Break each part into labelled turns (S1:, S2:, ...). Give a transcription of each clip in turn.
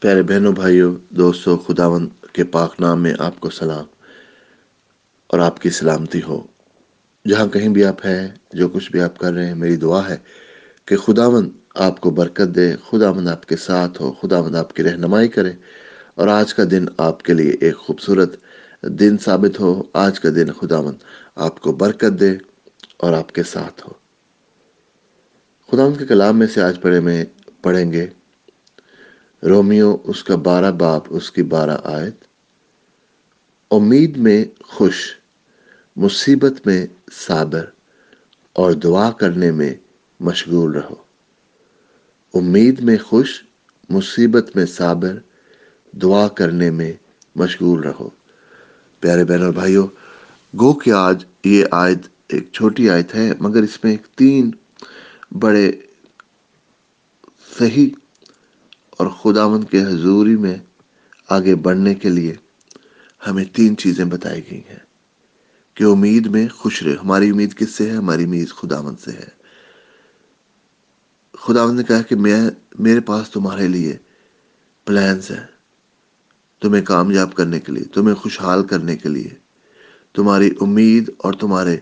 S1: پیارے بہنوں، بھائیوں، دوستوں خداون کے پاک نام میں آپ کو سلام اور آپ کی سلامتی ہو۔ جہاں کہیں بھی آپ ہیں، جو کچھ بھی آپ کر رہے ہیں، میری دعا ہے کہ خداون آپ کو برکت دے خداون آپ کے ساتھ ہو خداون آپ کی رہنمائی کرے اور آج کا دن آپ کے لیے ایک خوبصورت دن ثابت ہو۔ آج کا دن خداون آپ کو برکت دے اور آپ کے ساتھ ہو۔ خداون کے کلام میں سے آج پڑھے میں پڑھیں گے رومیو اس کا بارہ باپ، اس کی بارہ آیت۔ امید میں خوش، مصیبت میں صابر، اور دعا کرنے میں مشغول رہو۔ امید میں خوش، مصیبت میں صابر، دعا کرنے میں مشغول رہو۔ پیارے بہن اور بھائیوں گو کہ آج یہ آیت ایک چھوٹی آیت ہے، مگر اس میں ایک تین بڑے صحیح اور خداون کے حضوری میں آگے بڑھنے کے لیے ہمیں تین چیزیں بتائی گئی ہیں کہ امید میں خوش رہے۔ ہماری امید کس سے ہے؟ ہماری امید خداون سے ہے۔ خداون نے کہا کہ میں میرے پاس تمہارے لیے پلانس ہیں۔ تمہیں کامیاب کرنے کے لیے، تمہیں خوشحال کرنے کے لیے۔ تمہاری امید اور تمہارے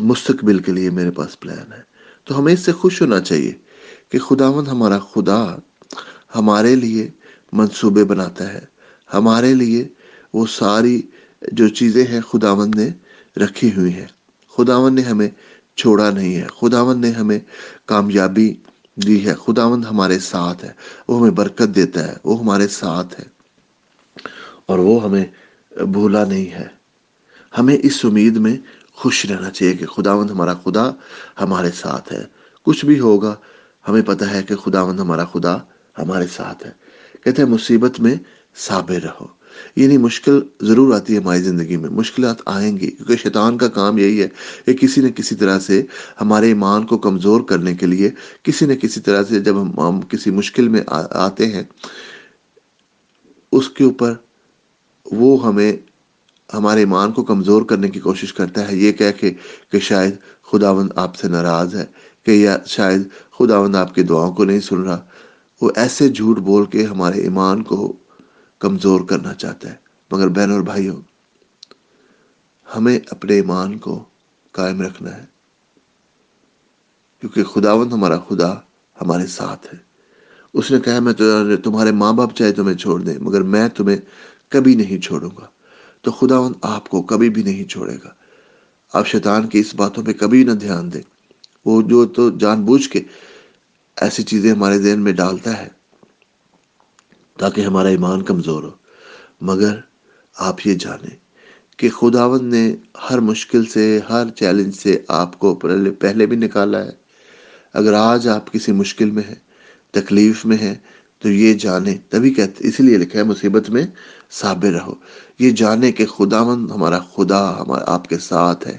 S1: مستقبل کے لیے میرے پاس پلان ہے۔ تو ہمیں اس سے خوش ہونا چاہیے کہ خداون ہمارا خدا ہمارے لیے منصوبے بناتا ہے۔ ہمارے لیے وہ ساری جو چیزیں ہیں خداون نے رکھی ہوئی ہیں۔ خداون نے ہمیں چھوڑا نہیں ہے۔ خداون نے ہمیں کامیابی دی ہے۔ خداون ہمارے ساتھ ہے۔ وہ ہمیں برکت دیتا ہے۔ وہ ہمارے ساتھ ہے۔ اور وہ ہمیں بھولا نہیں ہے۔ ہمیں اس امید میں خوش رہنا چاہیے کہ خداون ہمارا خدا ہمارے ساتھ ہے۔ کچھ بھی ہوگا، ہمیں پتہ ہے کہ خداون ہمارا خدا ہمارے ساتھ ہے کہتے ہیں مصیبت میں صابر رہو۔ یعنی مشکل ضرور آتی ہے ہماری زندگی میں۔ مشکلات آئیں گی، کیونکہ شیطان کا کام یہی ہے کہ کسی نہ کسی طرح سے ہمارے ایمان کو کمزور کرنے کے لیے، کسی نہ کسی طرح سے جب ہم کسی مشکل میں آتے ہیں، اس کے اوپر وہ ہمیں ہمارے ایمان کو کمزور کرنے کی کوشش کرتا ہے۔ یہ کہہ کے کہ شاید خداوند آپ سے ناراض ہے، کہ یا شاید خداوند آپ کی دعاؤں کو نہیں سن رہا۔ وہ ایسے جھوٹ بول کے ہمارے ایمان کو کمزور کرنا چاہتا ہے۔ مگر بہن اور بھائیوں، ہمیں اپنے ایمان کو قائم رکھنا ہے۔ کیونکہ خداون ہمارا خدا ہمارے ساتھ ہے۔ اس نے کہا، میں تمہارے ماں باپ چاہے تمہیں چھوڑ دیں، مگر میں تمہیں کبھی نہیں چھوڑوں گا۔ تو خداون آپ کو کبھی بھی نہیں چھوڑے گا۔ آپ شیطان کی اس باتوں پہ کبھی نہ دھیان دیں۔ وہ جو تو جان بوجھ کے ایسی چیزیں ہمارے ذہن میں ڈالتا ہے تاکہ ہمارا ایمان کمزور ہو۔ مگر آپ یہ جانیں کہ خداون نے ہر مشکل سے، ہر چیلنج سے آپ کو پہلے بھی نکالا ہے۔ اگر آج آپ کسی مشکل میں ہیں، تکلیف میں ہیں، تو یہ جانیں۔ تبھی کہتے اس لیے لکھا ہے، مصیبت میں صابر رہو۔ یہ جانیں کہ خداون ہمارا خدا، ہمارا آپ کے ساتھ ہے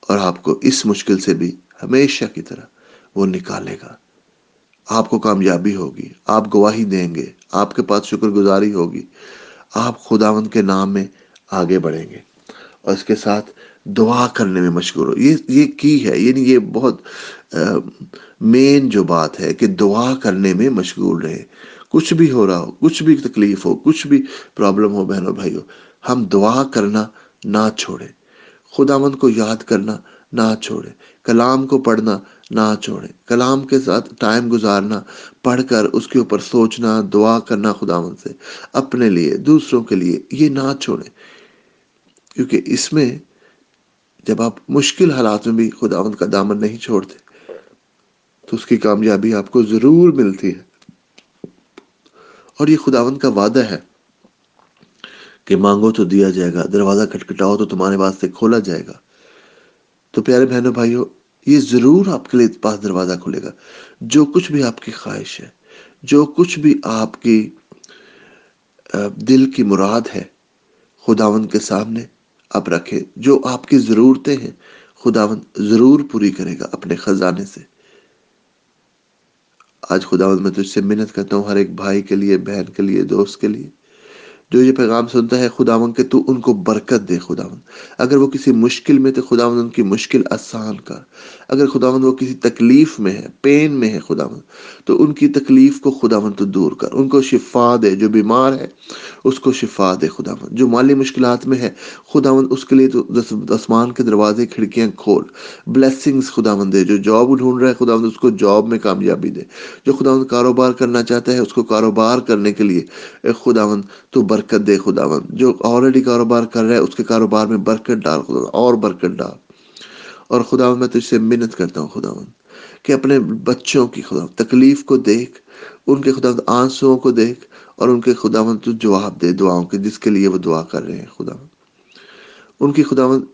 S1: اور آپ کو اس مشکل سے بھی ہمیشہ کی طرح وہ نکالے گا۔ آپ کو کامیابی ہوگی، آپ گواہی دیں گے، آپ کے پاس شکر گزاری ہوگی، آپ خداون کے نام میں آگے بڑھیں گے۔ اور اس کے ساتھ دعا کرنے میں مشغول ہو۔ یہ یہ کی ہے؟ یعنی یہ بہت مین جو بات ہے کہ دعا کرنے میں مشغول رہے کچھ بھی ہو رہا ہو، کچھ بھی تکلیف ہو، کچھ بھی پرابلم ہو بہنوں بھائیوں، ہم دعا کرنا نہ چھوڑیں۔ خداون کو یاد کرنا نہ چھوڑیں۔ کلام کو پڑھنا نہ چھوڑیں۔ کلام کے ساتھ ٹائم گزارنا، پڑھ کر اس کے اوپر سوچنا، دعا کرنا خداون سے، اپنے لیے، دوسروں کے لیے، یہ نہ چھوڑیں۔ کیونکہ اس میں جب آپ مشکل حالات میں بھی خداون کا دامن نہیں چھوڑتے، تو اس کی کامیابی آپ کو ضرور ملتی ہے۔ اور یہ خداون کا وعدہ ہے کہ مانگو تو دیا جائے گا، دروازہ کھٹکھٹاؤ تو تمہارے واسطے کھولا جائے گا۔ تو پیارے بہنوں، بھائیوں یہ ضرور آپ کے لیے پاس دروازہ کھلے گا۔ جو کچھ بھی آپ کی خواہش ہے، جو کچھ بھی آپ کی دل کی مراد ہے خداون کے سامنے آپ رکھے جو آپ کی ضرورتیں ہیں خداون ضرور پوری کرے گا اپنے خزانے سے۔ آج خداون میں تجھ سے منت کرتا ہوں، ہر ایک بھائی کے لیے، بہن کے لیے، دوست کے لیے۔ جو یہ پیغام سنتا ہے خداون کہ تو ان کو برکت دے خداون اگر وہ کسی مشکل میں، تو خداون ان کی مشکل آسان کر۔ اگر خداون وہ کسی تکلیف میں ہے پین میں ہے خداون تو ان کی تکلیف کو خداون تو دور کر۔ ان کو شفا دے۔ جو بیمار ہے، اس کو شفا دے خداون جو مالی مشکلات میں ہے خداون اس کے لیے تو آسمان کے دروازے، کھڑکیاں کھول۔ بلیسنگز خداون دے۔ جو جاب ڈھونڈ رہا ہے خداون اس کو جاب میں کامیابی دے۔ جو خداون کاروبار کرنا چاہتا ہے، اس کو کاروبار کرنے کے لیے۔ خداون تو برکت دے خداون جو آلریڈی کاروبار کر رہا ہے، اس کے کاروبار میں برکت ڈال خداون اور برکت ڈال۔ اور خداون میں تجھ سے منت کرتا ہوں خداون کہ اپنے بچوں کی خدا تکلیف کو دیکھ، ان کے خدا آنسوؤں کو دیکھ، اور ان کے خداون تو جواب دے دعاؤں کے، جس کے لیے وہ دعا کر رہے ہیں خداون ان کی خداون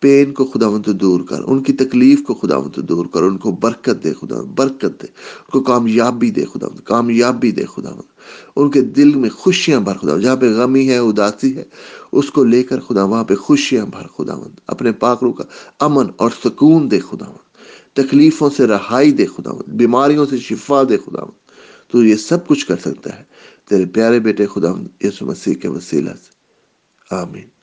S1: پین کو خداون تو دور کر، ان کی تکلیف کو خداون تو دور کر، ان کو برکت دے خدا برکت دے، ان کو کامیابی دے خدا کامیابی دے خداون ان کے دل میں خوشیاں بھر خدا جہاں پہ غمی ہے، اداسی ہے، اس کو لے کر خدا وہاں پہ خوشیاں بھر خداون اپنے پاکروں کا امن اور سکون دے خداون تکلیفوں سے رہائی دے خداون بیماریوں سے شفا دے خداون تو یہ سب کچھ کر سکتا ہے۔ تیرے پیارے بیٹے خداون یسو مسیح کے وسیلہ سے۔ آمین۔